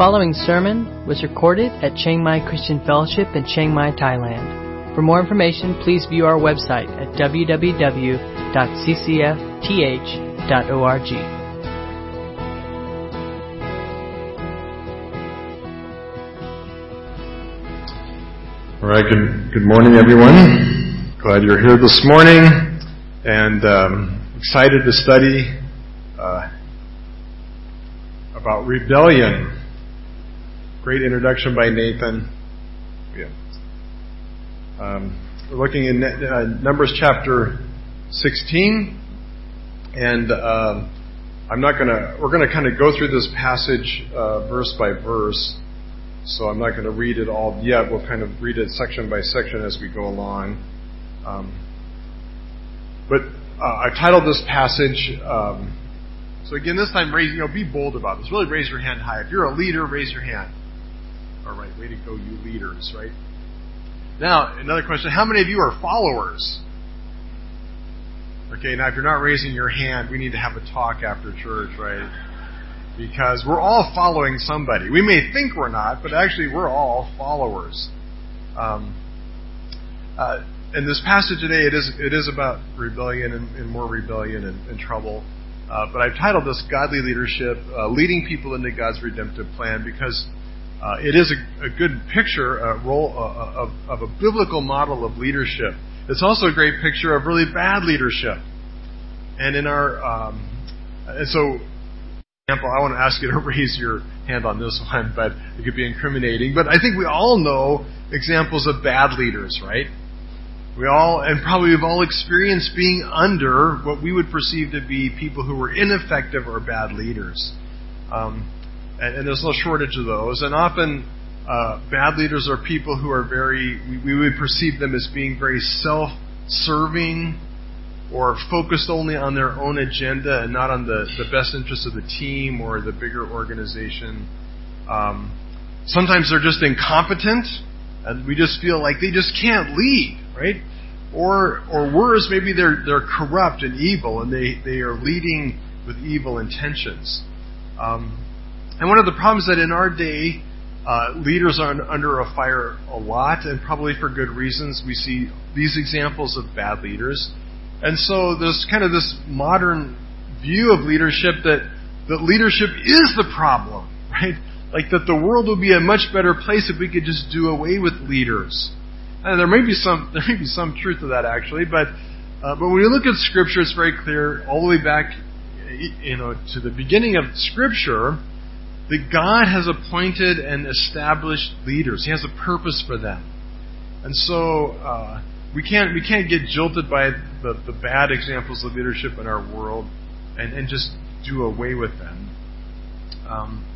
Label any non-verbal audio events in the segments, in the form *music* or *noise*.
following sermon was recorded at Chiang Mai Christian Fellowship in Chiang Mai, Thailand. For more information, please view our website at www.ccfth.org. All right, good, good morning, everyone. Glad you're here this morning and um, excited to study uh, about rebellion. Great introduction by Nathan. Yeah. Um, we're looking in uh, Numbers chapter 16, and uh, I'm not going to. We're going to kind of go through this passage uh, verse by verse. So I'm not going to read it all yet. We'll kind of read it section by section as we go along. Um, but uh, I titled this passage. Um, so again, this time, raise, you know, be bold about this. Really, raise your hand high. If you're a leader, raise your hand. All right, way to go, you leaders, right? Now, another question: How many of you are followers? Okay, now if you're not raising your hand, we need to have a talk after church, right? Because we're all following somebody. We may think we're not, but actually we're all followers. Um, uh, in this passage today, it is it is about rebellion and, and more rebellion and, and trouble. Uh, but I've titled this "Godly Leadership: uh, Leading People into God's Redemptive Plan" because uh, it is a, a, good picture, a role uh, uh, of, of, a biblical model of leadership. It's also a great picture of really bad leadership. And in our, um, and so, example, I want to ask you to *laughs* raise your hand on this one, but it could be incriminating. But I think we all know examples of bad leaders, right? We all, and probably we've all experienced being under what we would perceive to be people who were ineffective or bad leaders. Um, and, and there's no shortage of those. And often, uh, bad leaders are people who are very, we, we would perceive them as being very self serving or focused only on their own agenda and not on the, the best interests of the team or the bigger organization. Um, sometimes they're just incompetent, and we just feel like they just can't lead, right? Or, or worse, maybe they're they're corrupt and evil, and they they are leading with evil intentions. Um, and one of the problems that in our day, uh, leaders are under a fire a lot, and probably for good reasons. We see these examples of bad leaders. And so there's kind of this modern view of leadership that, that leadership is the problem, *laughs* right? Like that the world would be a much better place if we could just do away with leaders. And there may be some *laughs* there may be some truth to that actually, but uh, but when you look at Scripture, it's very clear all the way back, you know, to the beginning of Scripture that God has appointed and established leaders. He has a purpose for them. And so uh, we can't we can't get jilted by the, the bad examples of leadership in our world and, and just do away with them. Um,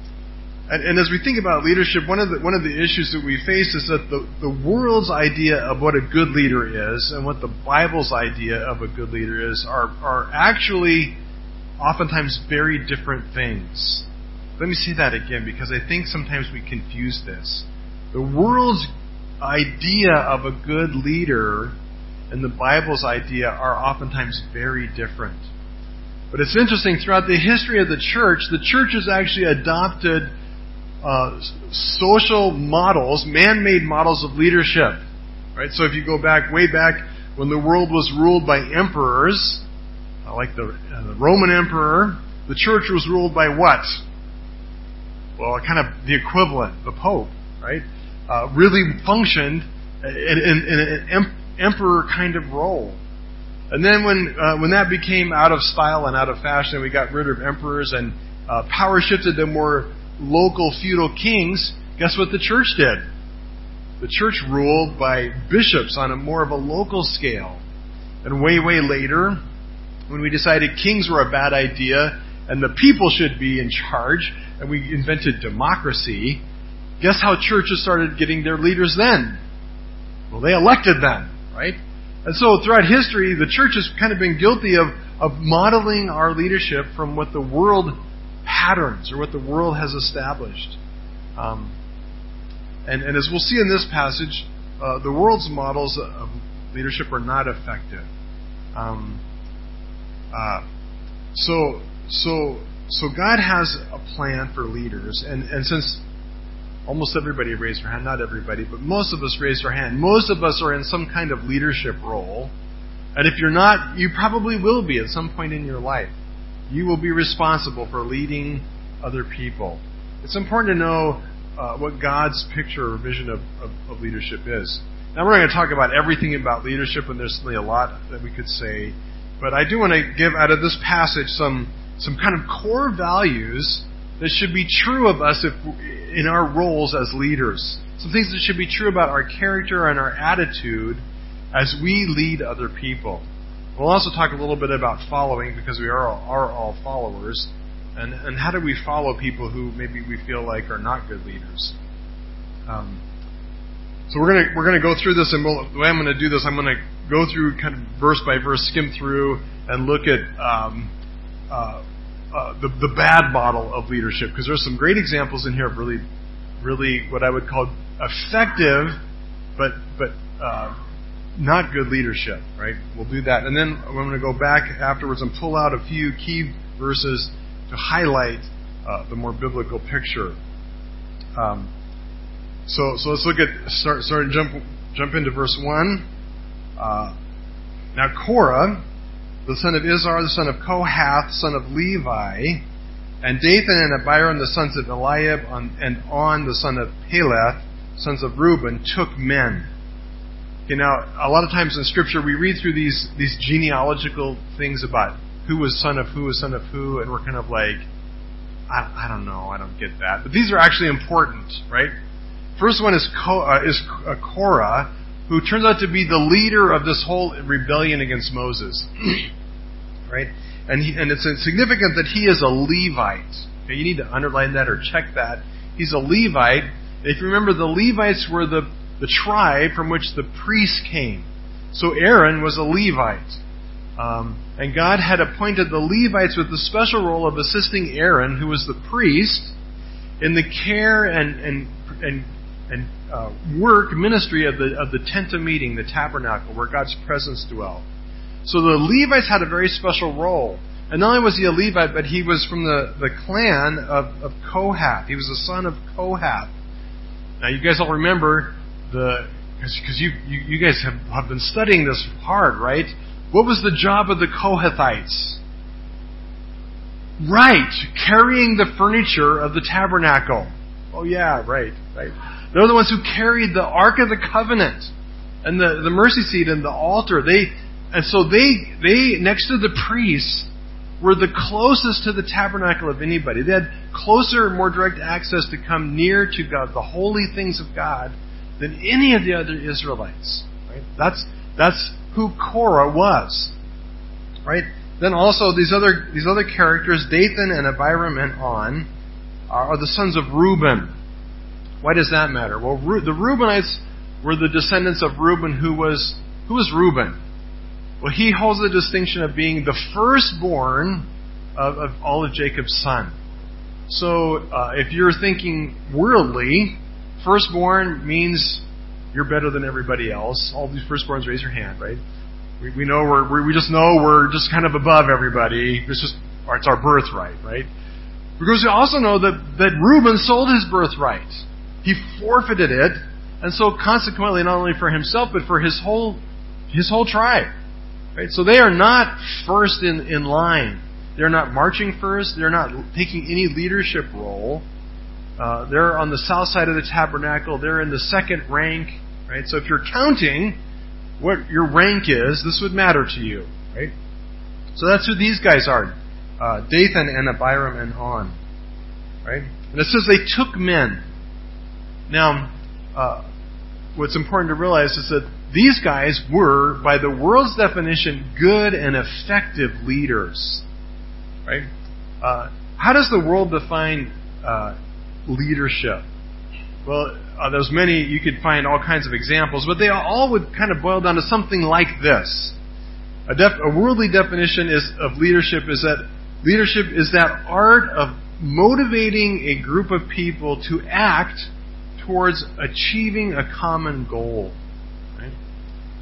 and, and, as we think about leadership, one of the one of the issues that we face is that the, the world's idea of what a good leader is and what the Bible's idea of a good leader is are are actually oftentimes very different things. Let me say that again because I think sometimes we confuse this. The world's idea of a good leader and the Bible's idea are oftentimes very different. But it's interesting, throughout the history of the church, the church has actually adopted uh, social models, man made models of leadership. Right? So if you go back, way back, when the world was ruled by emperors, like the, uh, the Roman emperor, the church was ruled by what? Well, kind of the equivalent, the Pope, right, uh, really functioned in, in, in, an emperor kind of role. And then when uh, when that became out of style and out of fashion, we got rid of emperors and uh, power shifted to more local feudal kings. Guess what the church did? The church ruled by bishops on a more of a local scale. And way, way later, when we decided kings were a bad idea and the people should be in charge, and we invented democracy, guess how churches started getting their leaders then? Well, they elected them, right? And so throughout history, the church has kind of been guilty of, of modeling our leadership from what the world patterns or what the world has established. Um, and, and, as we'll see in this passage, uh, the world's models of leadership are not effective. Um, uh, so, so so God has a plan for leaders, and, and since Almost everybody raised their hand. Not everybody, but most of us raised our hand. Most of us are in some kind of leadership role. And if you're not, you probably will be at some point in your life. You will be responsible for leading other people. It's important to know uh, what God's picture or vision of, of, of leadership is. Now, we're going to talk about everything about leadership, and there's certainly a lot that we could say. But I do want to give out of this passage some, some kind of core values that should be true of us if, in our roles as leaders. Some things that should be true about our character and our attitude as we lead other people. We'll also talk a little bit about following because we are all, are all followers. And, and how do we follow people who maybe we feel like are not good leaders? Um, so we're gonna we're gonna go through this, and we'll, the way I'm gonna do this, I'm gonna go through kind of verse by verse, skim through, and look at um, uh, uh, the the bad model of leadership because there's some great examples in here of really, really what I would call effective, but but uh, not good leadership. Right? We'll do that, and then I'm going to go back afterwards and pull out a few key verses to highlight uh, the more biblical picture. Um, so, so let's look at start start jump jump into verse one. Uh, now Korah, the son of Izhar, the son of Kohath, son of Levi, and Dathan and Abiram, the sons of Eliab, and On, the son of Peleth, sons of Reuben, took men. Okay, now a lot of times in Scripture we read through these these genealogical things about who was son of who was son of who, and we're kind of like, I, I don't know, I don't get that. But these are actually important, right? First one is, uh, uh, Korah, who turns out to be the leader of this whole rebellion against Moses, *clears throat* right? And he, and it's significant that he is a Levite. Okay, you need to underline that or check that. He's a Levite. If you remember, the Levites were the the tribe from which the priests came. So Aaron was a Levite. Um, and God had appointed the Levites with the special role of assisting Aaron, who was the priest, in the care and, and, and, and uh, work, ministry of the, of the tent of meeting, the tabernacle, where God's presence dwelled. So the Levites had a very special role. And not only was he a Levite, but he was from the, the clan of, of Kohath. He was the son of Kohath. Now, you guys all remember the because you, you, you guys have, have been studying this hard, right? What was the job of the Kohathites? Right, carrying the furniture of the tabernacle. Oh yeah, right, right. They're the ones who carried the Ark of the Covenant and the, the mercy seat and the altar. They and so they they next to the priests were the closest to the tabernacle of anybody. They had closer, more direct access to come near to God, the holy things of God, than any of the other Israelites. Right? That's that's who Korah was. Right? Then also these other these other characters, Dathan and Abiram and On, are the sons of Reuben. Why does that matter? Well, the Reubenites were the descendants of Reuben, who was who was Reuben? Well, he holds the distinction of being the firstborn of, of all of Jacob's son. So, uh, if you're thinking worldly, firstborn means you're better than everybody else. All these firstborns, raise your hand, right? We, we know we're, we, we just know we're just kind of above everybody. It's just, it's our birthright, right? Because we also know that, that Reuben sold his birthright. He forfeited it, and so consequently not only for himself, but for his whole, his whole tribe. Right? So they are not first in, in line. They're not marching first. They're not taking any leadership role. Uh, they're on the south side of the tabernacle. They're in the second rank. Right? So if you're counting what your rank is, this would matter to you. Right? So that's who these guys are. Uh, Dathan and Abiram and On. Right? And it says they took men. Now, uh, what's important to realize is that these guys were, by the world's definition, good and effective leaders. Right? Uh, how does the world define uh, leadership? Well, uh, there's many, you could find all kinds of examples, but they all would kind of boil down to something like this. A, def, a worldly definition is, of leadership is that leadership is that art of motivating a group of people to act towards achieving a common goal. Right?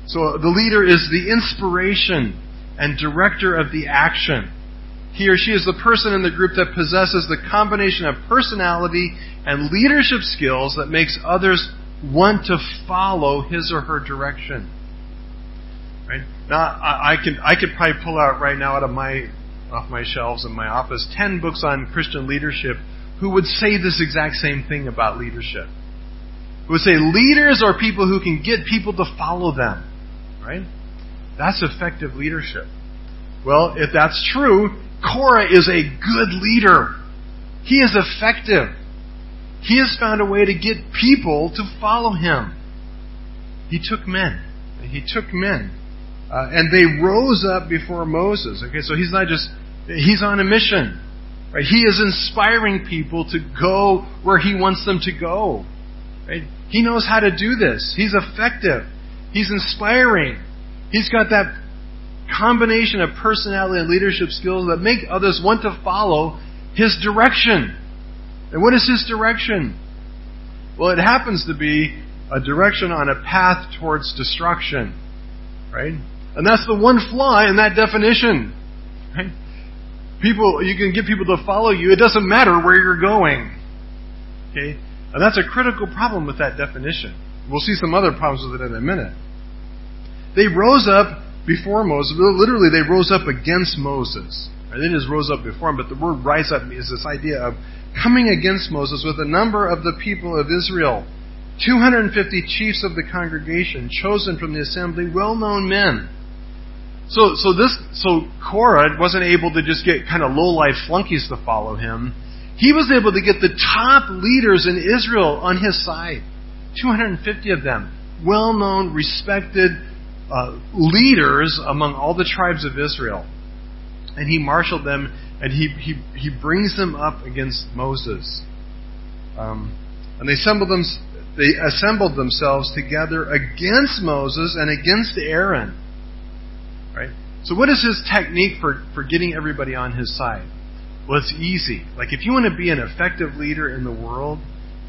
So the leader is the inspiration and director of the action. he or she is the person in the group that possesses the combination of personality and leadership skills that makes others want to follow his or her direction. Right? Now, I, I could I could probably pull out right now out of my off my shelves in my office ten books on Christian leadership who would say this exact same thing about leadership. Would say leaders are people who can get people to follow them. Right? That's effective leadership. Well, if that's true, Korah is a good leader. He is effective. He has found a way to get people to follow him. He took men. He took men. Uh, and they rose up before Moses. Okay, so he's not just, he's on a mission. Right? He is inspiring people to go where he wants them to go. Right? He knows how to do this. He's effective. He's inspiring. He's got that combination of personality and leadership skills that make others want to follow his direction. And what is his direction? Well, it happens to be a direction on a path towards destruction. Right? And that's the one flaw in that definition. Right? People, you can get people to follow you. It doesn't matter where you're going. Okay? And that's a critical problem with that definition. We'll see some other problems with it in a minute. They rose up before Moses. Literally, they rose up against Moses. They just rose up before him, but the word rise up is this idea of coming against Moses with a number of the people of Israel. 250 chiefs of the congregation, chosen from the assembly, well-known men. So, so this, so Korah wasn't able to just get kind of low-life flunkies to follow him. He was able to get the top leaders in Israel on his side. 250 of them. Well-known, respected, uh, leaders among all the tribes of Israel. And he marshaled them and he, he, he brings them up against Moses. Um, and they assembled, them, they assembled themselves together against Moses and against Aaron. Right? So what is his technique for, for getting everybody on his side? Well, it's easy. Like if you want to be an effective leader in the world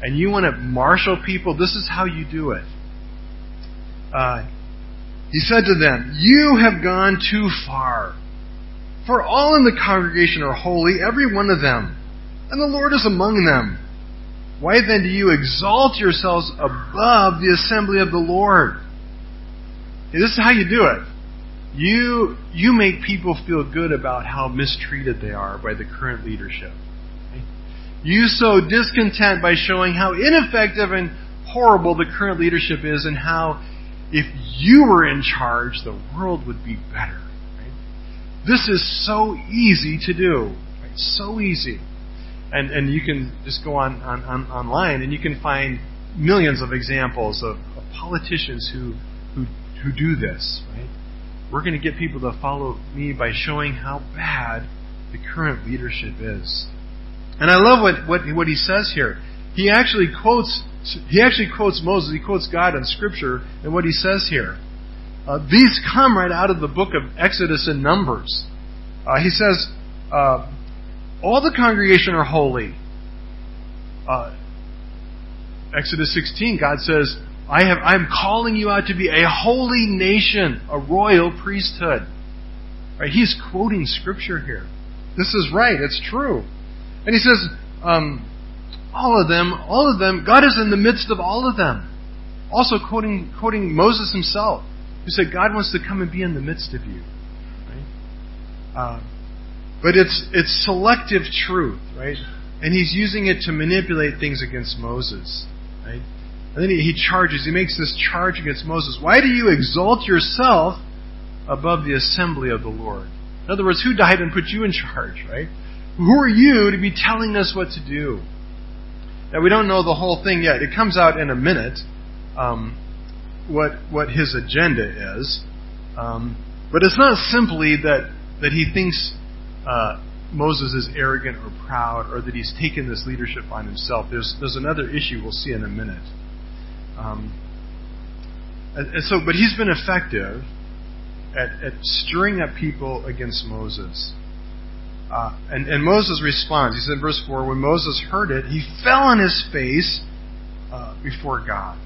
and you want to marshal people, this is how you do it. Uh, he said to them, You have gone too far. For all in the congregation are holy, every one of them, and the Lord is among them. Why then do you exalt yourselves above the assembly of the Lord? this is how you do it. You, you make people feel good about how mistreated they are by the current leadership. You sow discontent by showing how ineffective and horrible the current leadership is and how if you were in charge, the world would be better. This is so easy to do. So easy. And, and you can just go on, on, on online and you can find millions of examples of, of politicians who, who, who do this. Right? We're going to get people to follow me by showing how bad the current leadership is. And I love what, what, what he says here. He actually quotes he actually quotes Moses, he quotes God in Scripture, and what he says here. Uh, these come right out of the book of Exodus and Numbers. Uh, he says, uh, All the congregation are holy. Uh, Exodus 16, God says, I have, I'm calling you out to be a holy nation, a royal priesthood. Right? He's quoting Scripture here. This is right. It's true. And he says, um, all of them, all of them, God is in the midst of all of them. Also quoting, quoting Moses himself, who said, God wants to come and be in the midst of you. Right? Uh, but it's, it's selective truth, right? And he's using it to manipulate things against Moses, right? And then he, he charges, he makes this charge against Moses. Why do you exalt yourself above the assembly of the Lord? In other words, who died and put you in charge, right? Who are you to be telling us what to do? Now we don't know the whole thing yet. It comes out in a minute. Um, what what his agenda is, um, but it's not simply that that he thinks uh, Moses is arrogant or proud, or that he's taken this leadership on himself. There's there's another issue we'll see in a minute. Um, and, so, but he's been effective at, at stirring up people against Moses. Uh, and, and, Moses responds. He said in verse 4 When Moses heard it, he fell on his face uh, before God.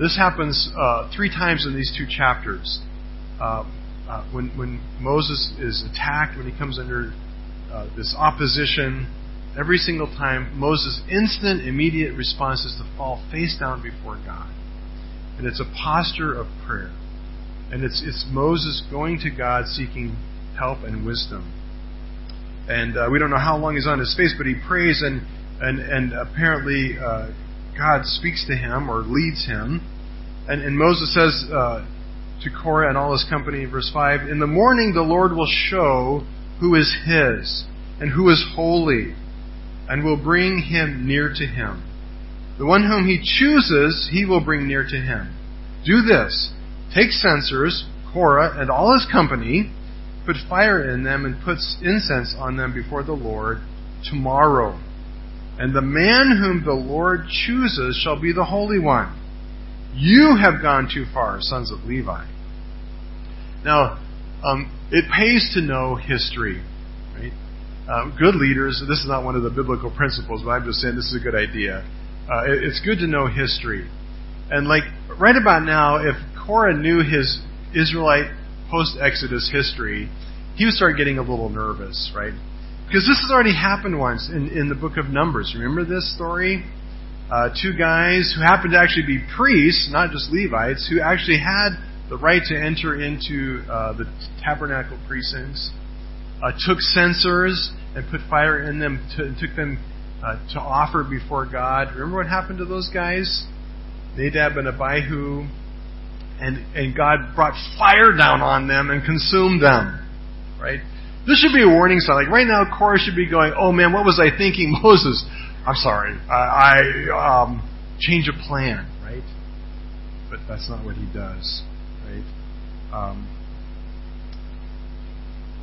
This happens uh, three times in these two chapters. Uh, uh, when, when Moses is attacked, when he comes under uh, this opposition. Every single time, Moses' instant, immediate response is to fall face down before God. And it's a posture of prayer. And it's, it's Moses going to God seeking help and wisdom. And uh, we don't know how long he's on his face, but he prays, and, and, and apparently uh, God speaks to him or leads him. And, and Moses says uh, to Korah and all his company, verse 5 In the morning the Lord will show who is his and who is holy, and will bring him near to him. The one whom he chooses, he will bring near to him. Do this take censers, Korah and all his company, put fire in them, and put incense on them before the Lord tomorrow. And the man whom the Lord chooses shall be the Holy One. You have gone too far, sons of Levi. Now, um, it pays to know history, right? Um, good leaders, this is not one of the biblical principles, but I'm just saying this is a good idea. Uh, it, it's good to know history. And like, right about now, if Korah knew his Israelite post-Exodus history, he would start getting a little nervous, right? Because this has already happened once in, in the book of Numbers. Remember this story? uh, two guys who happened to actually be priests, not just Levites, who actually had the right to enter into uh, the tabernacle precincts, uh, took censers and put fire in them, to, took them uh, to offer before God. Remember what happened to those guys? Nadab and Abihu. And, and God brought fire down on them and consumed them. Right? This should be a warning sign. Like right now, Korah should be going, oh man, what was I thinking? *laughs* Moses, I'm sorry, I, I um, change a plan, right? But that's not what he does, right? Um,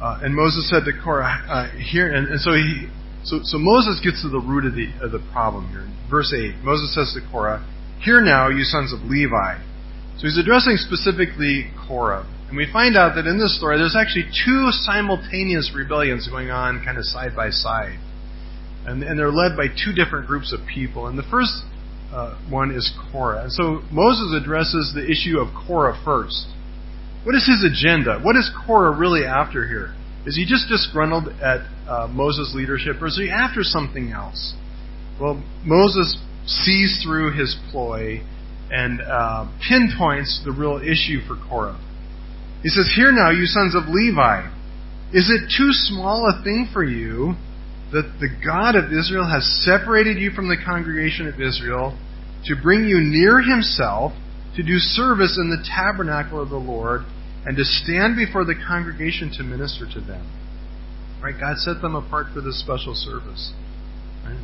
uh, and Moses said to Korah, uh, here, and, and so he, so, so Moses gets to the root of the of the problem here. Verse eight, Moses says to Korah, "Hear now, you sons of Levi." So he's addressing specifically Korah, and we find out that in this story, there's actually two simultaneous rebellions going on, kind of side by side and, and they're led by two different groups of people. And the first uh, one is Korah. And so Moses addresses the issue of Korah first. What is his agenda? What is Korah really after here? Is he just disgruntled at uh, Moses' leadership, or is he after something else? Well, Moses sees through his ploy and uh, pinpoints the real issue for Korah. He says, Hear now, you sons of Levi, is it too small a thing for you that the God of Israel has separated you from the congregation of Israel to bring you near himself to do service in the tabernacle of the Lord and to stand before the congregation to minister to them. Right? God set them apart for this special service. Right?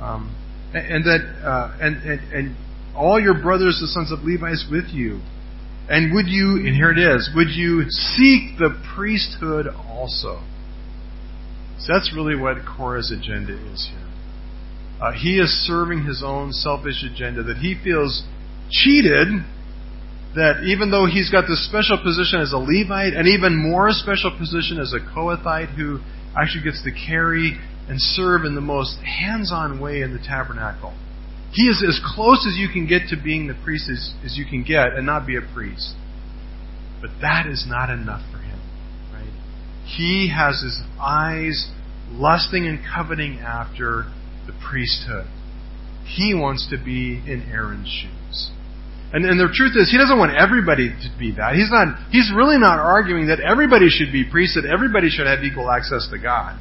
Um, and, that uh, and, and and all your brothers, the sons of Levi, is with you. And would you, and here it is, would you seek the priesthood also? So that's really what Korah's agenda is here. Uh, he is serving his own selfish agenda that he feels cheated that even though he's got this special position as a Levite and even more special position as a Kohathite who actually gets to carry and serve in the most hands-on way in the tabernacle. He is as close as you can get to being the priest as, as you can get and not be a priest. But that is not enough for him. Right? He has his eyes lusting and coveting after the priesthood. He wants to be in Aaron's shoes. And, and the truth is, he doesn't want everybody to be that. He's not, he's really not arguing that everybody should be priests, that everybody should have equal access to God.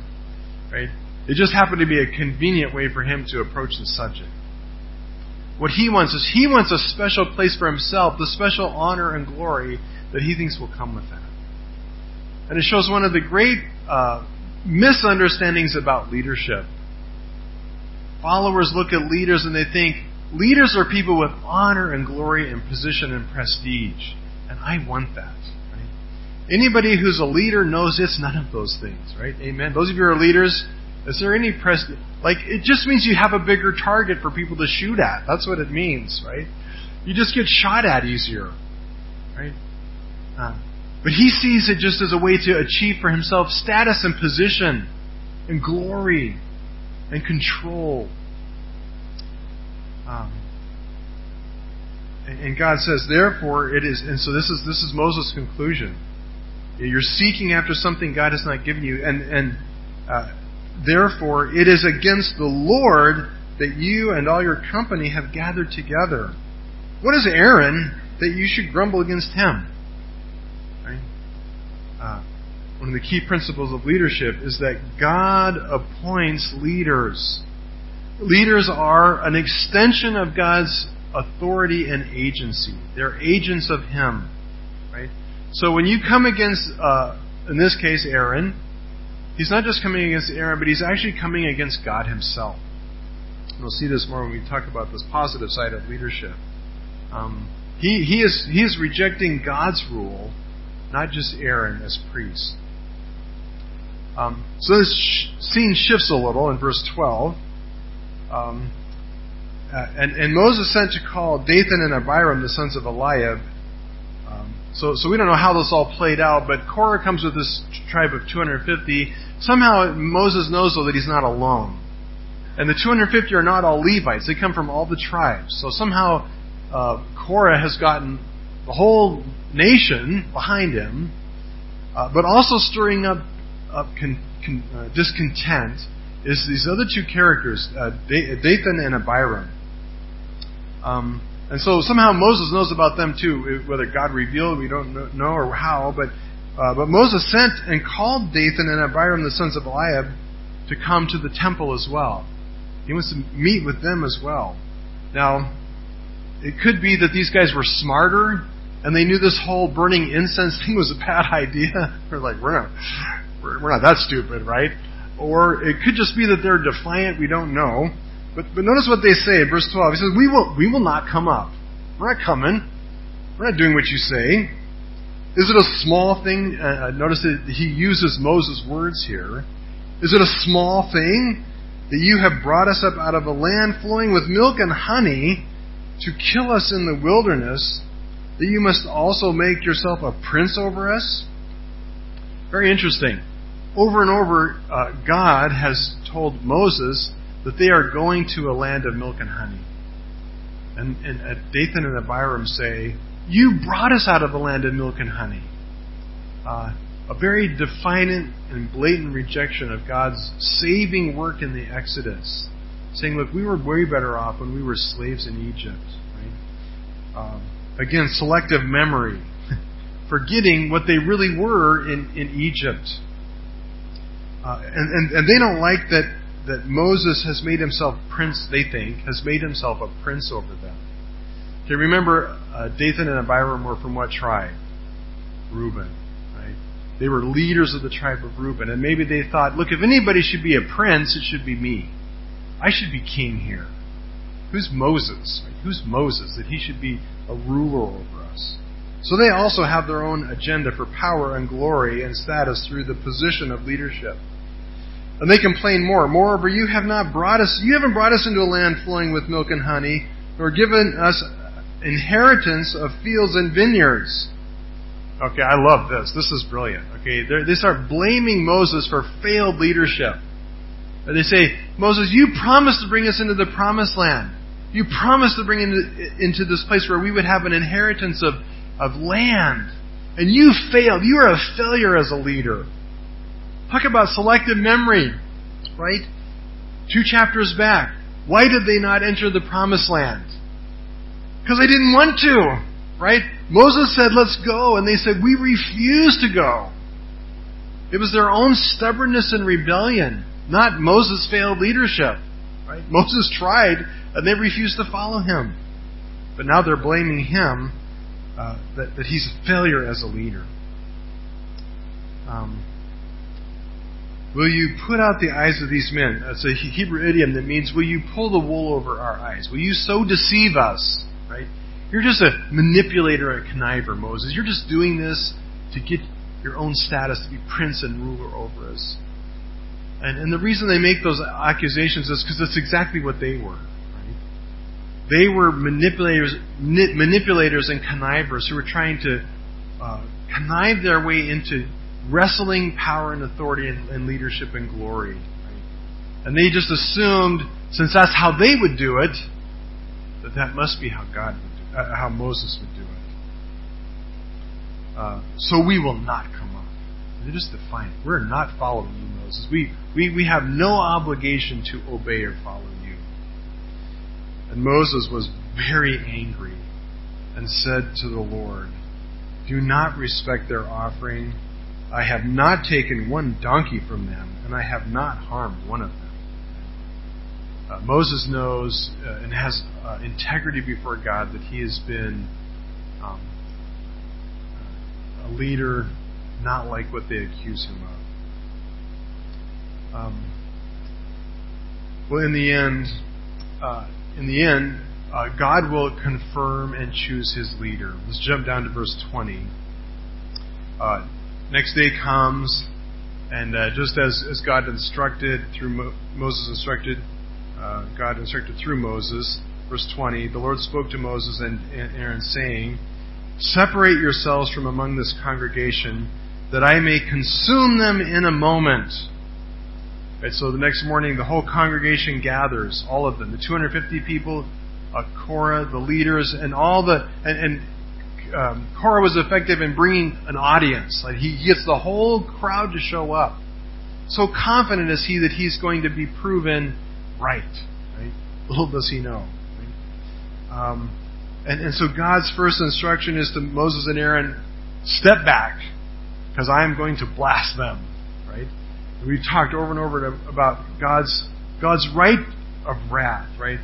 Right? It just happened to be a convenient way for him to approach the subject. What he wants is he wants a special place for himself, the special honor and glory that he thinks will come with that. And it shows one of the great uh, misunderstandings about leadership. Followers look at leaders and they think leaders are people with honor and glory and position and prestige. And I want that. Right? Anybody who's a leader knows it's none of those things, right? Amen. Those of you who are leaders, is there any prestige? Like, it just means you have a bigger target for people to shoot at. That's what it means, right? You just get shot at easier, right? Uh, but he sees it just as a way to achieve for himself status and position and glory and control. Um, and God says, therefore it is, and so this is this is Moses' conclusion. You're seeking after something God has not given you, and and Uh, Therefore, it is against the Lord that you and all your company have gathered together. What is Aaron that you should grumble against him? Right? Uh, one of the key principles of leadership is that God appoints leaders. Leaders are an extension of God's authority and agency. They're agents of Him. Right? So when you come against, uh, in this case, Aaron, he's not just coming against Aaron, but he's actually coming against God himself. We'll see this more when we talk about this positive side of leadership. Um, he, he, is, he is rejecting God's rule, not just Aaron as priest. Um, so this sh- scene shifts a little in verse 12. Um, uh, and, and Moses sent to call Dathan and Abiram, the sons of Eliab, so, so we don't know how this all played out, but Korah comes with this tribe of 250. Somehow Moses knows, though, that he's not alone. And the 250 are not all Levites. They come from all the tribes. So somehow uh, Korah has gotten the whole nation behind him, uh, but also stirring up, up con, con, uh, discontent is these other two characters, uh, Dathan and Abiram. Um, and so somehow Moses knows about them too, whether God revealed, we don't know, or how, but, uh, but Moses sent and called Dathan and Abiram, the sons of Eliab, to come to the temple as well. He wants to meet with them as well. Now, it could be that these guys were smarter and they knew this whole burning incense thing was a bad *laughs* idea. *laughs* They're like, we're not, we're not that stupid, right? Or it could just be that they're defiant, we don't know. But, but notice what they say in verse 12. He says, we will, we will not come up. We're not coming. We're not doing what you say. Is it a small thing? Uh, uh, notice that he uses Moses' words here. Is it a small thing that you have brought us up out of a land flowing with milk and honey to kill us in the wilderness, that you must also make yourself a prince over us? Very interesting. Over and over, uh, God has told Moses that they are going to a land of milk and honey. And, and uh, Dathan and Abiram say, You brought us out of a land of milk and honey. Uh, a very defiant and blatant rejection of God's saving work in the Exodus. Saying, Look, we were way better off when we were slaves in Egypt. Right? Um, again, selective memory. *laughs* Forgetting what they really were in, in Egypt. Uh, and, and, and they don't like that that Moses has made himself prince, they think, has made himself a prince over them. Okay, remember, uh, Dathan and Abiram were from what tribe? Reuben, right? They were leaders of the tribe of Reuben, and maybe they thought, look, if anybody should be a prince, it should be me. I should be king here. Who's Moses? Right? Who's Moses that he should be a ruler over us? So they also have their own agenda for power and glory and status through the position of leadership. And they complain more. Moreover, you have not brought us, you haven't brought us into a land flowing with milk and honey, nor given us inheritance of fields and vineyards. Okay, I love this. This is brilliant. Okay, they start blaming Moses for failed leadership. They say, Moses, you promised to bring us into the promised land. You promised to bring into, into this place where we would have an inheritance of, of land. And you failed. You are a failure as a leader. Talk about selective memory, right? Two chapters back. Why did they not enter the promised land? Because they didn't want to, right? Moses said, let's go, and they said, we refuse to go. It was their own stubbornness and rebellion, not Moses' failed leadership, right? Moses tried, and they refused to follow him. But now they're blaming him uh, that, that he's a failure as a leader. Um, Will you put out the eyes of these men? That's a Hebrew idiom that means, will you pull the wool over our eyes? Will you so deceive us? Right? You're just a manipulator and conniver, Moses. You're just doing this to get your own status to be prince and ruler over us. And, and the reason they make those accusations is because that's exactly what they were. Right? They were manipulators, manipulators and connivers who were trying to uh, connive their way into wrestling power and authority and, and leadership and glory. And they just assumed, since that's how they would do it, that that must be how God would do, uh, how Moses would do it. Uh, so we will not come up. They're just defiant. We're not following you, Moses. We, we, we have no obligation to obey or follow you. And Moses was very angry and said to the Lord, Do not respect their offering. I have not taken one donkey from them, and I have not harmed one of them. Uh, Moses knows uh, and has uh, integrity before God that he has been um, a leader not like what they accuse him of. Um, well, in the end, uh, in the end, uh, God will confirm and choose his leader. Let's jump down to verse 20. Uh, next day comes, and just as, as God instructed through Mo- Moses instructed uh, God instructed through Moses. Verse 20, the Lord spoke to Moses and Aaron, saying, Separate yourselves from among this congregation, that I may consume them in a moment. Right, so the next morning, the whole congregation gathers, all of them, the 250 people, uh, Korah, the leaders, and all the, and, and um, Korah was effective in bringing an audience. Like he gets the whole crowd to show up. So confident is he that he's going to be proven right. Right? Little does he know. Right? Um, and, and so God's first instruction is to Moses and Aaron, step back, because I am going to blast them. Right? And we've talked over and over about God's God's right of wrath. Right?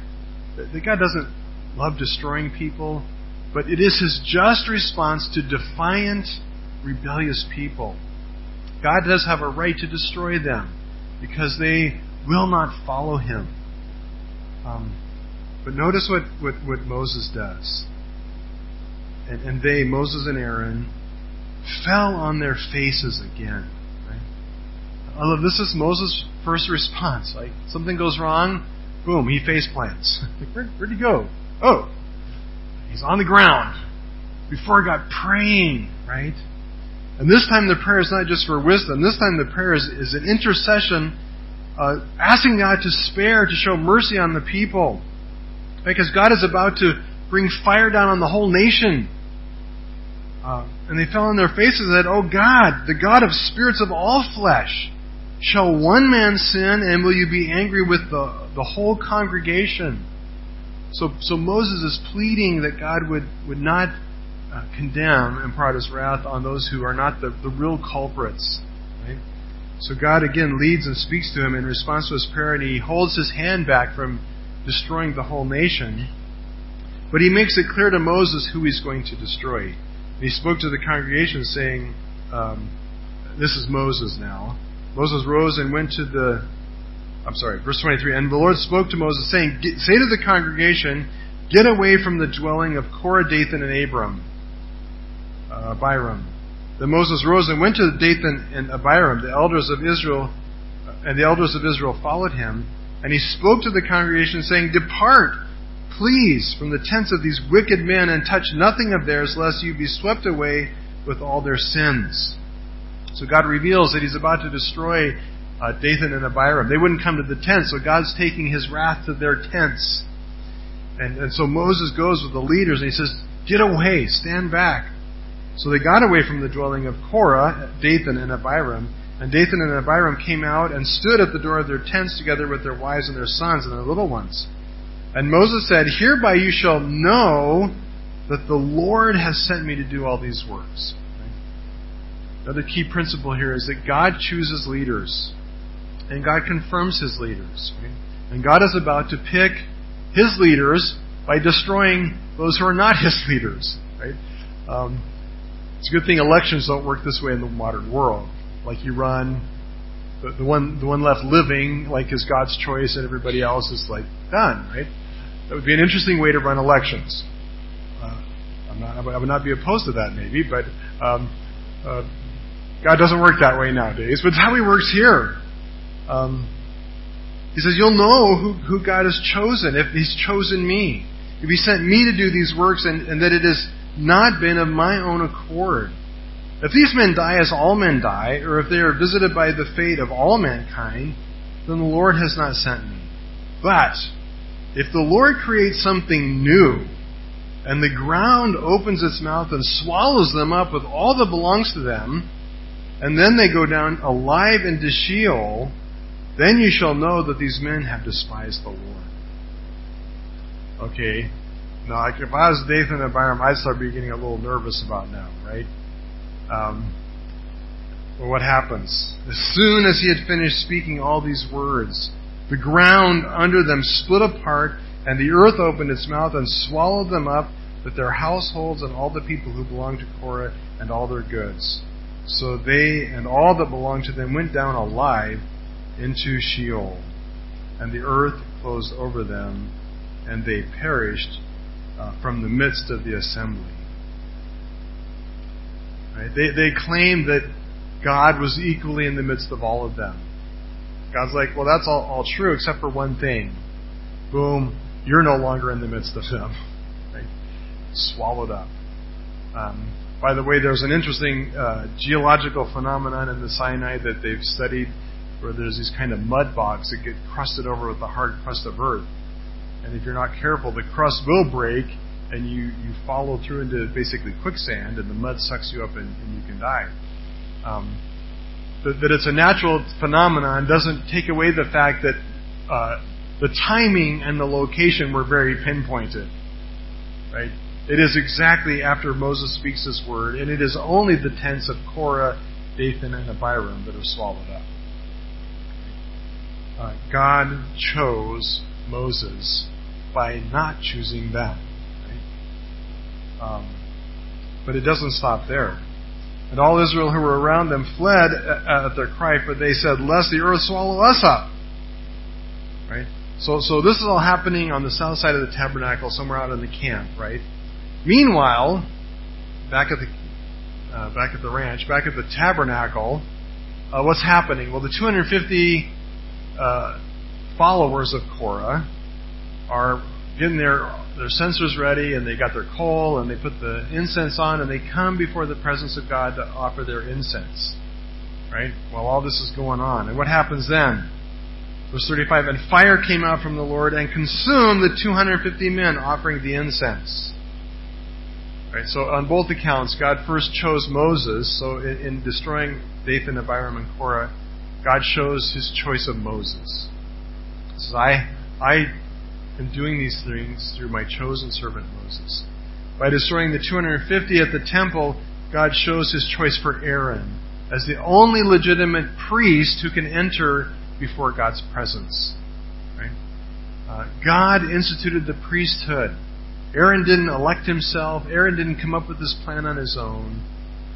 That God doesn't love destroying people, but it is His just response to defiant, rebellious people. God does have a right to destroy them because they will not follow him. Um, but notice what, what, what Moses does. And, and they, Moses and Aaron, fell on their faces again. Right? I love this is Moses' first response. Like something goes wrong, boom, he face plants. *laughs* Like, where, where'd he go? Oh, he's on the ground. Before God praying, right? And this time the prayer is not just for wisdom. This time the prayer is, is an intercession uh, asking God to spare, to show mercy on the people. Because God is about to bring fire down on the whole nation. Uh, and they fell on their faces and said, Oh God, the God of spirits of all flesh, shall one man sin and will you be angry with the, the whole congregation? So, so Moses is pleading that God would, would not uh, condemn and pour out his wrath on those who are not the, the real culprits. Right? So God again leads and speaks to him in response to his prayer, and he holds his hand back from destroying the whole nation. But he makes it clear to Moses who he's going to destroy. he spoke to the congregation, saying, um, This is Moses now. Moses rose and went to the. I'm sorry, verse 23. And the Lord spoke to Moses, saying, Say to the congregation, Get away from the dwelling of Korah, Dathan, and Abram, uh, Abiram then Moses rose and went to Dathan and Abiram, the elders of Israel, and the elders of Israel followed him. And he spoke to the congregation, saying, Depart, please, from the tents of these wicked men, and touch nothing of theirs, lest you be swept away with all their sins. So God reveals that he's about to destroy uh, Dathan and Abiram. They wouldn't come to the tent, so God's taking his wrath to their tents. And, and so Moses goes with the leaders and he says, Get away, stand back. So they got away from the dwelling of Korah, Dathan, and Abiram. And Dathan and Abiram came out and stood at the door of their tents together with their wives and their sons and their little ones. And Moses said, Hereby you shall know that the Lord has sent me to do all these works. Another key principle here is that God chooses leaders. And God confirms his leaders. And God is about to pick his leaders by destroying those who are not his leaders. Right? Um, it's a good thing elections don't work this way in the modern world. Like you run, the, the one the one left living like is God's choice, and everybody else is like done. Right? That would be an interesting way to run elections. Uh, I'm not, I would not be opposed to that, maybe, but um, uh, God doesn't work that way nowadays. But it's how He works here. Um, he says, You'll know who, who God has chosen if He's chosen me. If He sent me to do these works and, and that has not been of my own accord. If these men die as all men die, or if they are visited by the fate of all mankind, then the Lord has not sent me. But if the Lord creates something new, and the ground opens its mouth and swallows them up with all that belongs to them, and then they go down alive into Sheol, then you shall know that these men have despised the Lord. Okay. Now, like if I was Dathan and Abiram, I'd start be getting a little nervous about now, right? Um, well, what happens? As soon as he had finished speaking all these words, the ground under them split apart, and the earth opened its mouth and swallowed them up, with their households and all the people who belonged to Korah and all their goods. So they and all that belonged to them went down alive into Sheol, and the earth closed over them, and they perished uh, from the midst of the assembly. Right? They, they claimed that God was equally in the midst of all of them. God's like, well, that's all, all true except for one thing. Boom, you're no longer in the midst of them. *laughs* Right? Swallowed up. Um, by the way, there's an interesting uh, geological phenomenon in the Sinai that they've studied where there's these kind of mud bogs that get crusted over with the hard crust of earth. And if you're not careful, the crust will break and you, you follow through into basically quicksand and the mud sucks you up and, and you can die. Um, that, that, it's a natural phenomenon doesn't take away the fact that uh, the timing and the location were very pinpointed. Right? It is exactly after Moses speaks this word, and it is only the tents of Korah, Dathan, and Abiram that are swallowed up. Uh, God chose Moses by not choosing them. Right? Um, but it doesn't stop there. And all Israel who were around them fled at their cry, for they said, Lest the earth swallow us up. Right? So, so this is all happening on the south side of the tabernacle, somewhere out in the camp, right? Meanwhile, back at the uh, back at the ranch, back at the tabernacle, uh, what's happening? Well, the 250 uh, followers of Korah are getting their their censers ready, and they got their coal, and they put the incense on, and they come before the presence of God to offer their incense. Right? While all this is going on, and what happens then? Verse 35, and fire came out from the Lord and consumed the 250 men offering the incense. Right, so on both accounts, God first chose Moses. So in, in destroying Dathan, Abiram, and Korah, God shows His choice of Moses. He says, "I, I am doing these things through my chosen servant Moses." By destroying the 250 at the temple, God shows His choice for Aaron as the only legitimate priest who can enter before God's presence. Right? Uh, God instituted the priesthood Aaron didn't elect himself. Aaron didn't come up with this plan on his own.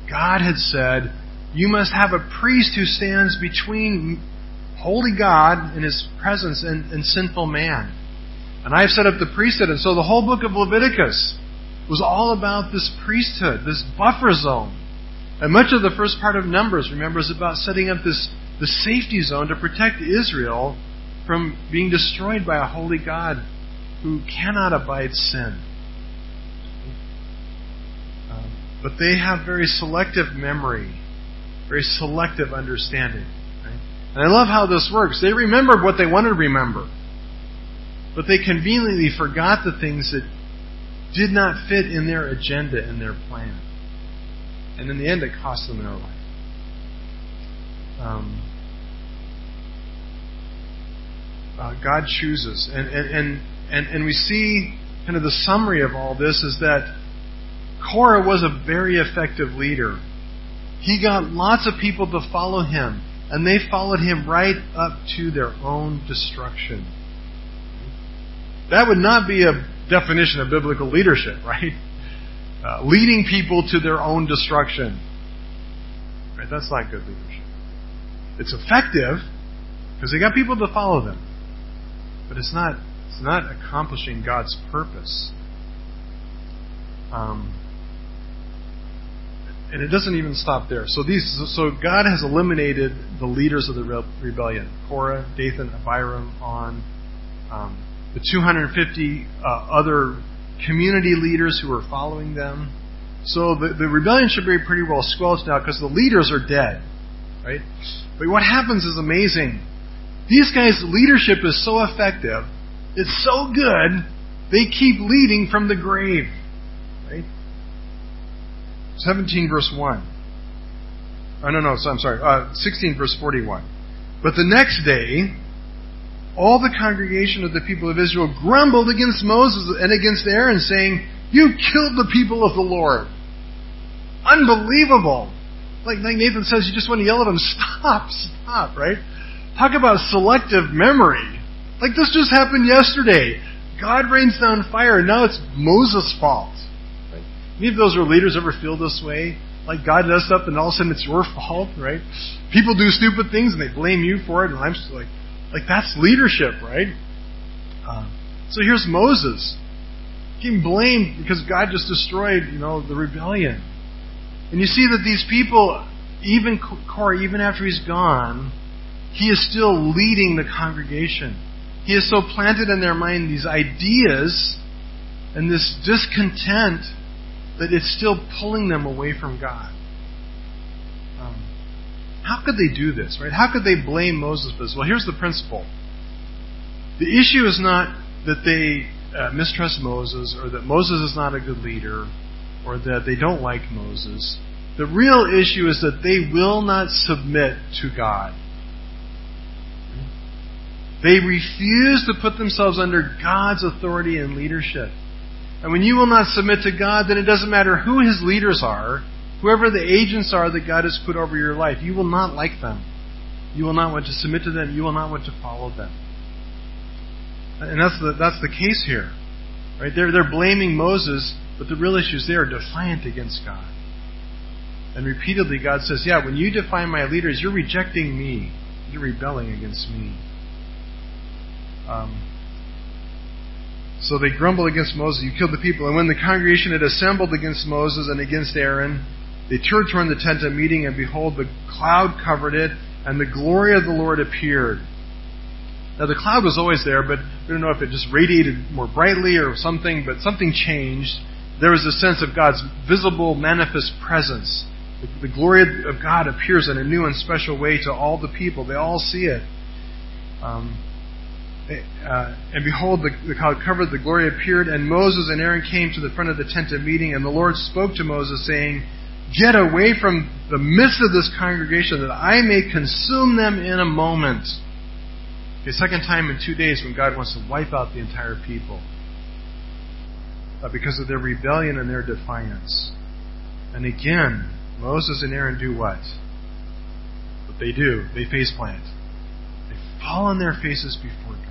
God had said, You must have a priest who stands between holy God in his presence and, and sinful man. And I've set up the priesthood. And so the whole book of Leviticus was all about this priesthood, this buffer zone. And much of the first part of Numbers, remember, is about setting up this the safety zone to protect Israel from being destroyed by a holy God who cannot abide sin. Um, but they have very selective memory, very selective understanding. Right? And I love how this works. They remembered what they wanted to remember, but they conveniently forgot the things that did not fit in their agenda and their plan. And in the end, it cost them their life. Um, uh, God chooses. And, and, and and, we see kind of the summary of all this is that Korah was a very effective leader. He got lots of people to follow him, and they followed him right up to their own destruction. That would not be a definition of biblical leadership, right? Uh, leading people to their own destruction. Right? That's not good leadership. It's effective because they got people to follow them, but it's not it's not accomplishing God's purpose. Um, and it doesn't even stop there. So these, so God has eliminated the leaders of the rebellion: Korah, Dathan, Abiram, on um, the 250 uh, other community leaders who were following them. So the, the rebellion should be pretty well squelched now because the leaders are dead, right? But what happens is amazing. These guys' leadership is so effective it's so good, they keep leading from the grave. Right? 17 verse 1. Oh, no, no, so I'm sorry. Uh, 16 verse 41. But the next day, all the congregation of the people of Israel grumbled against Moses and against Aaron, saying, You killed the people of the Lord. Unbelievable. Like, like Nathan says, you just want to yell at them, *laughs* stop, stop, right? Talk about selective memory. Like this just happened yesterday. God rains down fire, and now it's Moses' fault. Any of those are leaders ever feel this way? Like God does stuff, and all of a sudden it's your fault, right? People do stupid things, and they blame you for it, and I'm just like, like that's leadership, right? Uh, so here's Moses getting blamed because God just destroyed, you know, the rebellion. And you see that these people, even Korah, even after he's gone, he is still leading the congregation. He has so planted in their mind these ideas and this discontent that it's still pulling them away from God. Um, how could they do this, right? How could they blame Moses for this? Well, here's the principle. The issue is not that they uh, mistrust Moses or that Moses is not a good leader or that they don't like Moses. The real issue is that they will not submit to God. They refuse to put themselves under God's authority and leadership. And when you will not submit to God, then it doesn't matter who His leaders are, whoever the agents are that God has put over your life, you will not like them. You will not want to submit to them. You will not want to follow them. And that's the, that's the case here. Right? They're, they're blaming Moses, but the real issue is they are defiant against God. And repeatedly God says, yeah, when you define my leaders, you're rejecting me. You're rebelling against me. Um, so they grumbled against Moses, You killed the people. And when the congregation had assembled against Moses and against Aaron, they turned toward the tent of meeting, and behold, the cloud covered it, and the glory of the Lord appeared. Now the cloud was always there, but we don't know if it just radiated more brightly or something, but something changed. There was a sense of God's visible, manifest presence. The, the glory of God appears in a new and special way to all the people. They all see it. Um, uh, and behold, the, the cloud covered, the glory appeared, and Moses and Aaron came to the front of the tent of meeting, and the Lord spoke to Moses, saying, Get away from the midst of this congregation, that I may consume them in a moment. The second time in two days when God wants to wipe out the entire people uh, because of their rebellion and their defiance. And again, Moses and Aaron do what? What they do, they face plant. They fall on their faces before God.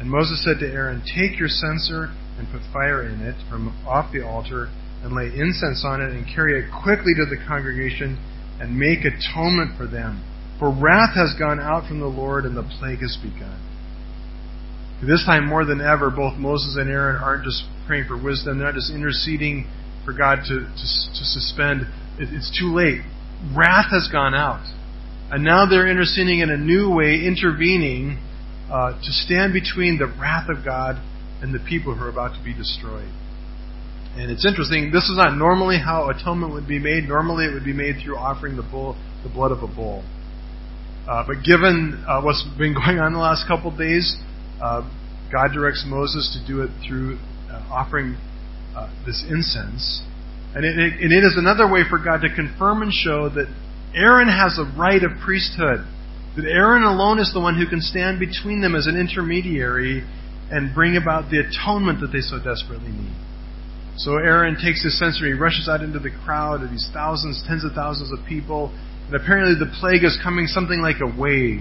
And Moses said to Aaron, Take your censer and put fire in it from off the altar, and lay incense on it, and carry it quickly to the congregation, and make atonement for them. For wrath has gone out from the Lord, and the plague has begun. This time more than ever, both Moses and Aaron aren't just praying for wisdom, they're not just interceding for God to, to, to suspend. It's too late. Wrath has gone out. And now they're interceding in a new way, intervening uh, to stand between the wrath of God and the people who are about to be destroyed. And it's interesting, this is not normally how atonement would be made. Normally it would be made through offering the bull, the blood of a bull. Uh, but given uh, what's been *laughs* going on the last couple of days, uh, God directs Moses to do it through uh, offering uh, this incense. And it, it, and it is another way for God to confirm and show that Aaron has a right of priesthood. That Aaron alone is the one who can stand between them as an intermediary and bring about the atonement that they so desperately need. So Aaron takes his censer, he rushes out into the crowd of these thousands, tens of thousands of people, and apparently the plague is coming something like a wave.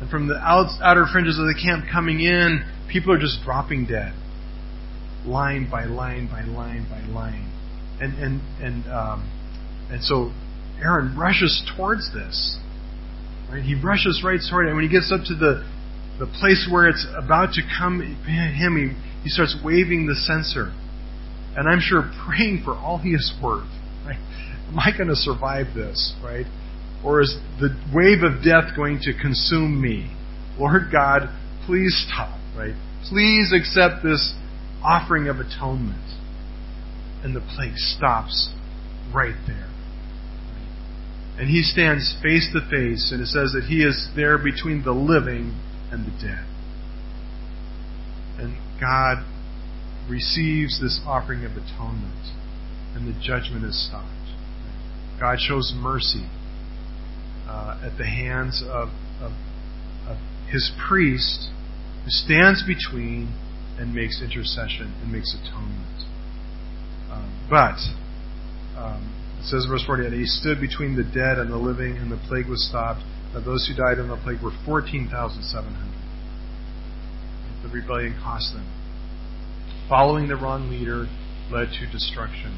And from the outer fringes of the camp coming in, people are just dropping dead. Line by line by line by line. And, and, and, um, and so Aaron rushes towards this. Right? He rushes right toward it, and when he gets up to the the place where it's about to come him, he, he starts waving the censer. And I'm sure praying for all he is worth. Right? Am I going to survive this? Right? Or is the wave of death going to consume me? Lord God, please stop. Right? Please accept this offering of atonement. And the plague stops right there. And he stands face to face, and it says that he is there between the living and the dead. And God receives this offering of atonement, and the judgment is stopped. God shows mercy uh, at the hands of, of, of his priest who stands between and makes intercession and makes atonement. Um, but, it says in verse 48, he stood between the dead and the living, and the plague was stopped. Now those who died in the plague were 14,700. The rebellion cost them. Following the wrong leader led to destruction,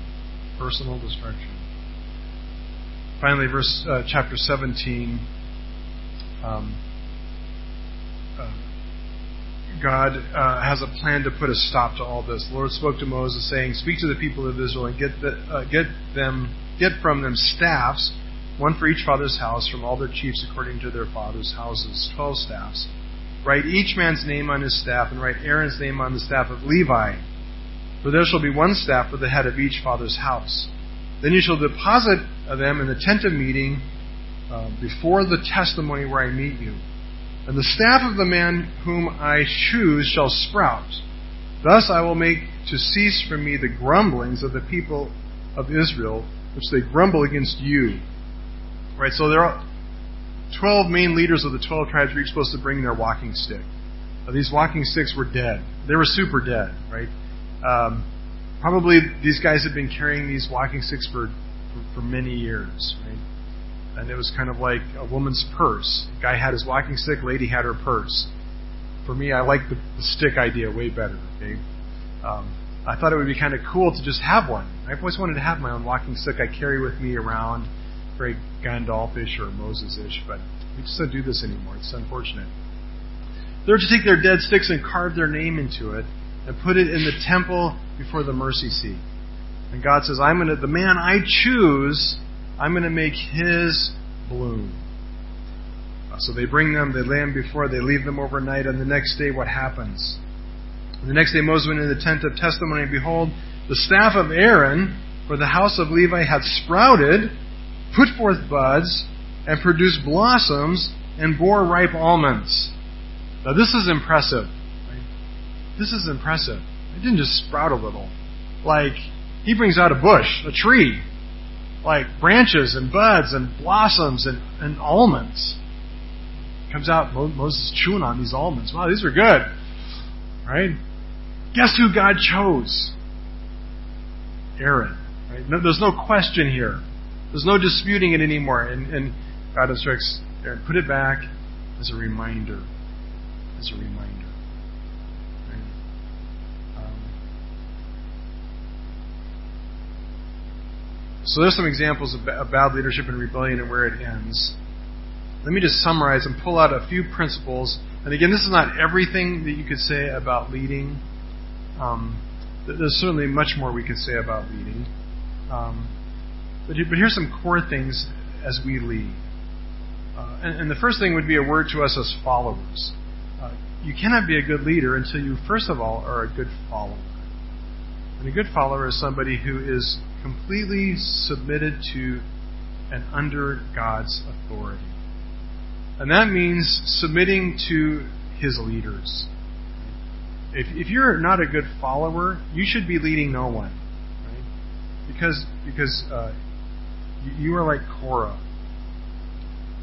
personal destruction. Finally, verse uh, chapter 17. Um, uh, God uh, has a plan to put a stop to all this. The Lord spoke to Moses, saying, "Speak to the people of Israel and get the, uh, get them get from them staffs, one for each father's house, from all their chiefs according to their father's houses, twelve staffs. Write each man's name on his staff, and write Aaron's name on the staff of Levi. For there shall be one staff for the head of each father's house." Then you shall deposit them in the tent of meeting uh, before the testimony where I meet you. And the staff of the man whom I choose shall sprout. Thus I will make to cease from me the grumblings of the people of Israel, which they grumble against you. Right, so there are 12 main leaders of the 12 tribes were supposed to bring their walking stick. These walking sticks were dead. They were super dead, right? Um, Probably these guys had been carrying these walking sticks for, for, for many years, right? And it was kind of like a woman's purse. guy had his walking stick, lady had her purse. For me, I like the, the stick idea way better. Okay, um, I thought it would be kind of cool to just have one. I've always wanted to have my own walking stick I carry with me around, very Gandalfish or Moses-ish, but we just don't do this anymore. It's unfortunate. They're to take their dead sticks and carve their name into it and put it in the temple before the mercy seat. And God says, I'm going to, the man I choose, I'm going to make his bloom. Uh, so they bring them, they lay them before, they leave them overnight, and the next day what happens? The next day Moses went into the tent of testimony, and behold, the staff of Aaron for the house of Levi had sprouted, put forth buds, and produced blossoms, and bore ripe almonds. Now this is impressive. This is impressive. It didn't just sprout a little. Like, he brings out a bush, a tree, like branches and buds and blossoms and, and almonds. Comes out, Moses chewing on these almonds. Wow, these are good. Right? Guess who God chose? Aaron. Right? No, there's no question here. There's no disputing it anymore. And, and God instructs Aaron, put it back as a reminder. As a reminder. Um, so there's some examples of bad leadership and rebellion and where it ends. Let me just summarize and pull out a few principles. And again, this is not everything that you could say about leading. Um, there's certainly much more we could say about leading. Um, but, but, here's some core things as we lead. Uh, and, and, the first thing would be a word to us as followers. Uh, you cannot be a good leader until you, first of all, are a good follower. And a good follower is somebody who is completely submitted to and under God's authority. And that means submitting to his leaders. If, if you're not a good follower, you should be leading no one. Right? Because, because uh, you are like Korah.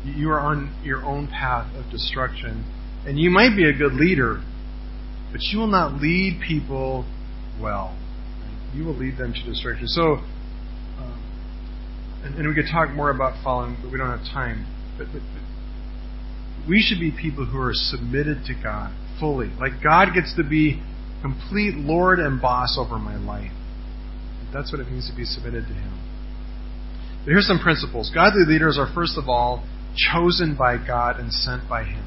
You are on your own path of destruction. And you might be a good leader, but you will not lead people well you will lead them to destruction. So, um, and, and, we could talk more about following, but we don't have time. But, but, but we should be people who are submitted to God fully. Like God gets to be complete Lord and boss over my life. That's what it means to be submitted to Him. But here's some principles. Godly leaders are, first of all, chosen by God and sent by Him.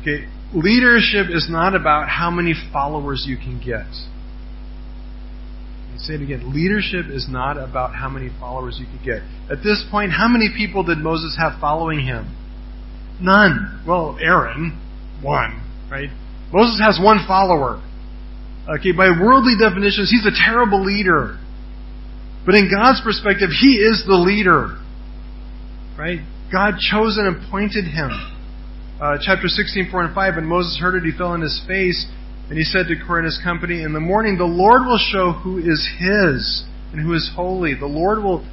Okay, leadership is not about how many followers you can get say it again. Leadership is not about how many followers you could get. At this point, how many people did Moses have following him? None. Well, Aaron, one, right? Moses has one follower. Okay, by worldly definitions, he's a terrible leader. But in God's perspective, he is the leader. Right? God chose and appointed him. Uh, chapter 16, 4 and 5, and Moses heard it, he fell on his face, and he said to his company, In the morning the Lord will show who is his and who is holy. The Lord will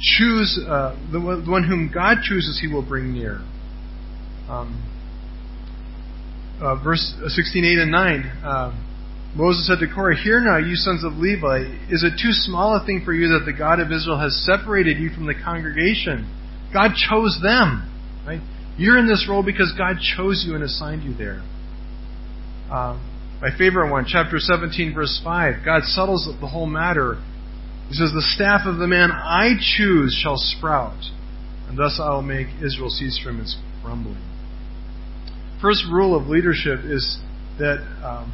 choose uh, the, one, the, one, whom God chooses, He will bring near. Um, uh, verse 16, 8 and 9. Uh, Moses said to Korah, Hear now, you sons of Levi, is it too small a thing for you that the God of Israel has separated you from the congregation? God chose them. Right? You're in this role because God chose you and assigned you there. Um, my favorite one, chapter 17, verse 5. God settles the whole matter. He says, The staff of the man I choose shall sprout, and thus I will make Israel cease from its grumbling. First rule of leadership is that um,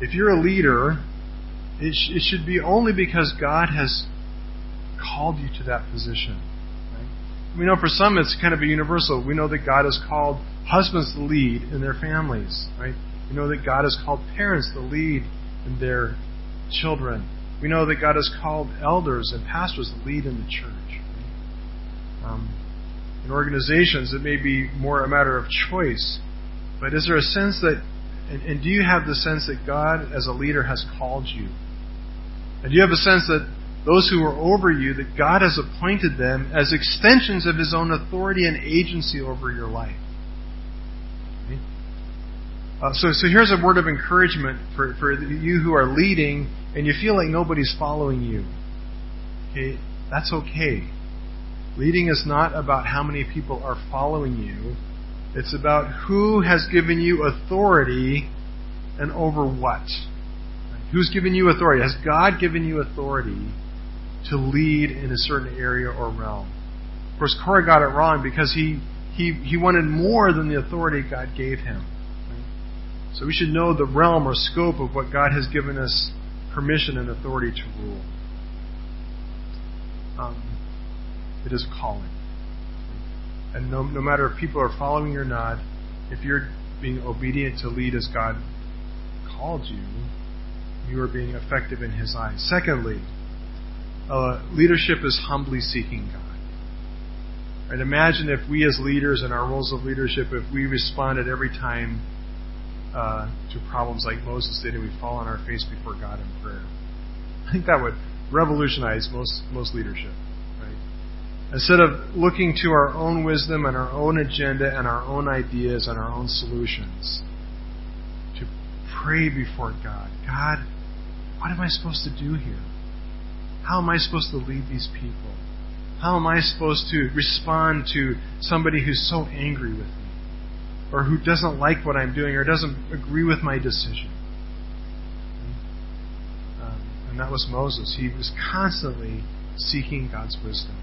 if you're a leader, it, sh- it should be only because God has called you to that position. We know for some it's kind of a universal. We know that God has called husbands to lead in their families, right? We know that God has called parents to lead in their children. We know that God has called elders and pastors to lead in the church. Um, in organizations, it may be more a matter of choice. But is there a sense that, and, and do you have the sense that God as a leader has called you? And do you have a sense that those who are over you, that God has appointed them as extensions of His own authority and agency over your life. Uh, so, so here's a word of encouragement for, for you who are leading and you feel like nobody's following you. Okay, that's okay. Leading is not about how many people are following you. It's about who has given you authority and over what. Who's given you authority? Has God given you authority to lead in a certain area or realm. Of course, Korah got it wrong because he, he, he wanted more than the authority God gave him. So we should know the realm or scope of what God has given us permission and authority to rule. Um, it is calling. And no, no matter if people are following you or not, if you're being obedient to lead as God called you, you are being effective in His eyes. Secondly, uh, leadership is humbly seeking God. And imagine if we as leaders in our roles of leadership, if we responded every time uh, to problems like Moses did and we fall on our face before God in prayer. I think that would revolutionize most most leadership. Instead of looking to our own wisdom and our own agenda and our own ideas and our own solutions, to pray before God. God, what am I supposed to do here? How am I supposed to lead these people? How am I supposed to respond to somebody who's so angry with me? Or who doesn't like what I'm doing or doesn't agree with my decision? Um, and that was Moses. He was constantly seeking God's wisdom.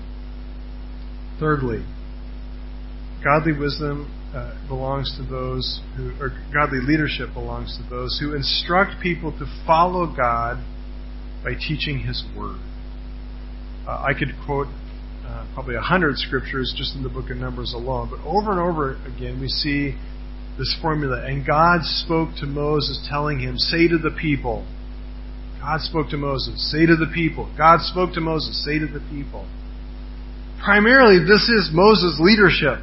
Thirdly, godly wisdom uh, belongs to those who, or godly leadership belongs to those who instruct people to follow God by teaching His Word. Uh, I could quote uh, probably a hundred scriptures just in the book of Numbers alone, but over and over again we see this formula. And God spoke to Moses, telling him, Say to the people. God spoke to Moses, Say to the people. God spoke to Moses, Say to the people. Primarily, this is Moses' leadership.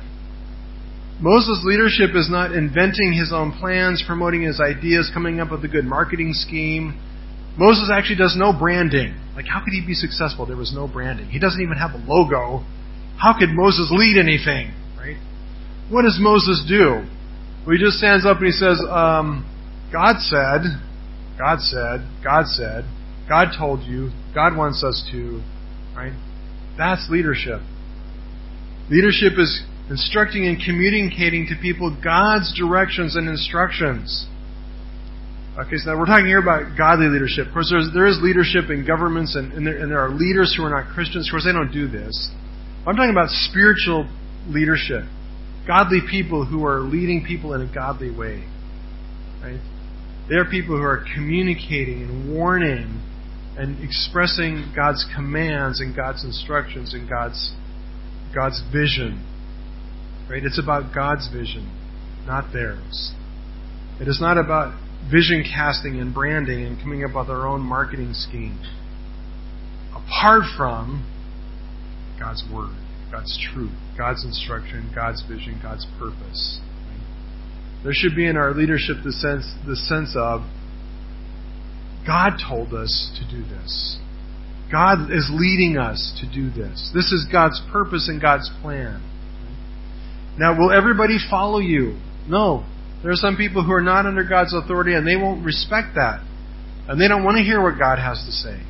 Moses' leadership is not inventing his own plans, promoting his ideas, coming up with a good marketing scheme. Moses actually does no branding. Like, how could he be successful? There was no branding. He doesn't even have a logo. How could Moses lead anything? Right? What does Moses do? Well, he just stands up and he says, um, God said, God said, God said, God told you, God wants us to, right? That's leadership. Leadership is instructing and communicating to people God's directions and instructions. Okay, so now we're talking here about godly leadership. Of course, there is leadership in governments, and, and, there, and there are leaders who are not Christians. Of course, they don't do this. I'm talking about spiritual leadership. Godly people who are leading people in a godly way. Right? They are people who are communicating and warning and expressing God's commands and God's instructions and God's God's vision. Right? It's about God's vision, not theirs. It is not about vision casting and branding and coming up with our own marketing scheme. Apart from God's Word, God's truth, God's instruction, God's vision, God's purpose. There should be in our leadership the sense, the sense of God told us to do this. God is leading us to do this. This is God's purpose and God's plan. Now, will everybody follow you? No. There are some people who are not under God's authority and they won't respect that. And they don't want to hear what God has to say.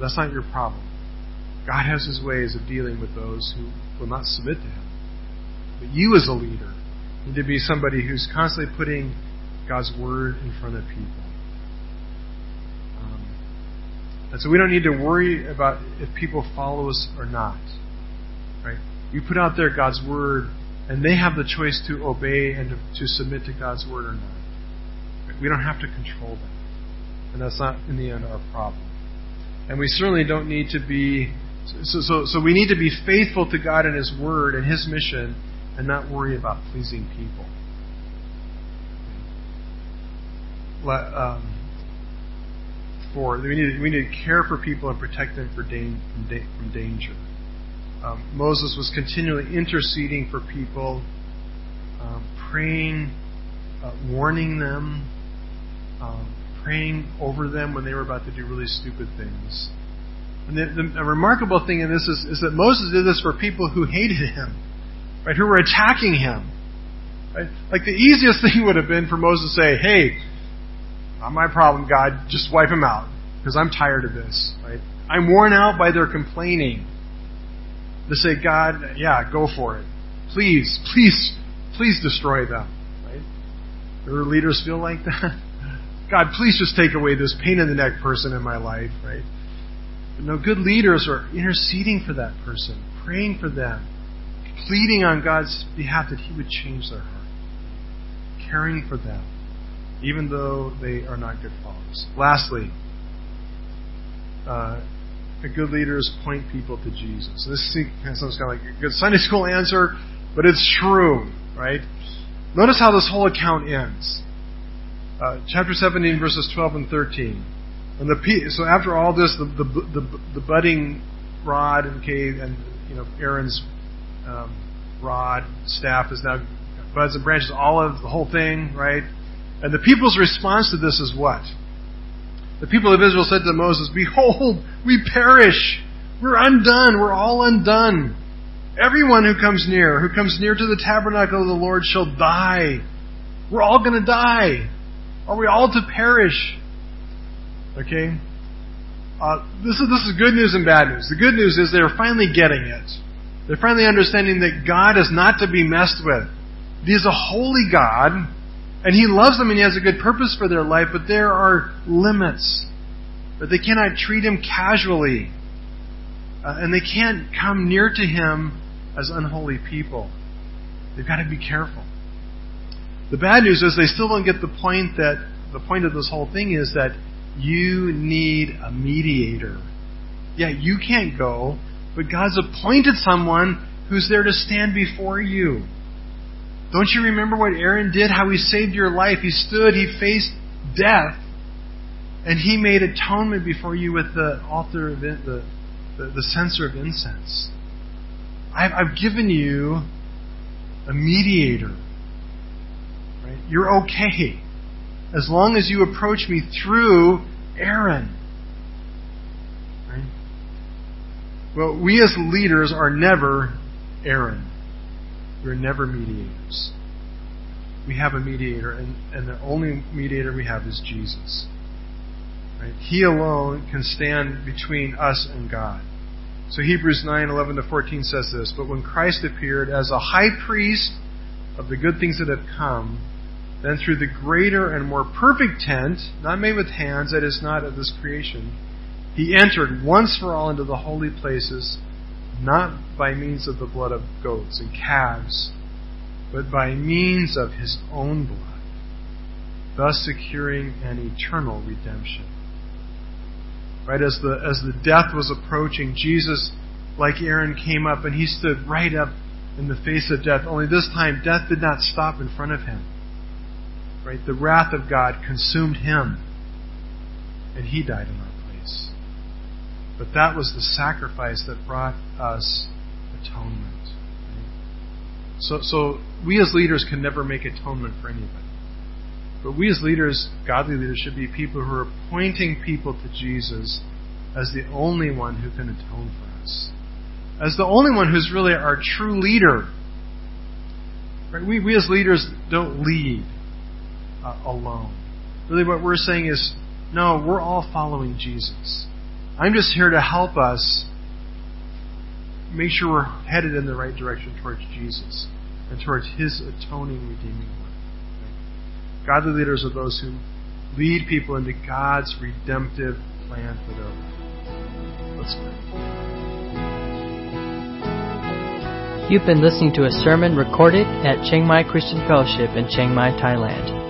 That's not your problem. God has His ways of dealing with those who will not submit to Him. But you, as a leader, need to be somebody who's constantly putting God's Word in front of people. Um, and so we don't need to worry about if people follow us or not. Right? You put out there God's Word, and they have the choice to obey and to, to submit to God's Word or not. Right? We don't have to control them. And that's not, in the end, our problem. And we certainly don't need to be. So, so, so we need to be faithful to God and His Word and His mission and not worry about pleasing people. Um, for we need, we need to care for people and protect them for da- from, da- from danger. Um, Moses was continually interceding for people, um, praying, uh, warning them, um, praying over them when they were about to do really stupid things. And the, the, remarkable thing in this is, is that Moses did this for people who hated him, right? Who were attacking him. Right? Like the easiest *laughs* thing would have been for Moses to say, "Hey, not my problem, God. Just wipe them out because I'm tired of this." Right? I'm worn out by their complaining. To say, God, yeah, go for it. Please, please, please destroy them. Right? Do leaders feel like that? *laughs* God, please just take away this pain in the neck person in my life, right? But no, good leaders are interceding for that person, praying for them, pleading on God's behalf that He would change their heart, caring for them, even though they are not good followers. Lastly, uh, good leaders point people to Jesus. This sounds kind of like a good Sunday school answer, but it's true, right? Notice how this whole account ends uh, chapter 17, verses 12 and 13. And the so after all this, the the, the, the budding rod and cave and you know Aaron's um, rod staff is now buds and branches, olive, the whole thing, right? And the people's response to this is what? The people of Israel said to Moses, "Behold, we perish. We're undone. We're all undone. Everyone who comes near, who comes near to the tabernacle of the Lord, shall die. We're all going to die." Are we all to perish? Okay? Uh, this is this is good news and bad news. The good news is they're finally getting it. They're finally understanding that God is not to be messed with. He is a holy God, and He loves them and He has a good purpose for their life, but there are limits. That they cannot treat Him casually. Uh, and they can't come near to Him as unholy people. They've got to be careful. The bad news is they still don't get the point that the point of this whole thing is that you need a mediator. Yeah, you can't go, but God's appointed someone who's there to stand before you. Don't you remember what Aaron did? How he saved your life? He stood, he faced death, and he made atonement before you with the altar of it, the, the, the censer of incense. I've, I've given you a mediator Right? You're okay. As long as you approach me through Aaron. Right? Well, we as leaders are never Aaron. We're never mediators. We have a mediator, and, and the only mediator we have is Jesus. Right? He alone can stand between us and God. So Hebrews 9, 11 to 14 says this, But when Christ appeared as a high priest of the good things that have come, then through the greater and more perfect tent, not made with hands, that is not of this creation, he entered once for all into the holy places, not by means of the blood of goats and calves, but by means of his own blood, thus securing an eternal redemption. Right as the as the death was approaching, Jesus, like Aaron, came up and he stood right up in the face of death. Only this time, death did not stop in front of him. Right? The wrath of God consumed him. And he died place. But that was the sacrifice that brought us atonement. So, so we as leaders can never make atonement for anybody. But we as leaders, godly leaders, should be people who are pointing people to Jesus as the only one who can atone for us, as the only one who's really our true leader. Right? We, we as leaders don't lead uh, alone. Really, what we're saying is, no, we're all following Jesus. I'm just here to help us make sure we're headed in the right direction towards Jesus and towards His atoning, redeeming work. Godly leaders are those who lead people into God's redemptive plan for their life. Let's pray. You've been listening to a sermon recorded at Chiang Mai Christian Fellowship in Chiang Mai, Thailand.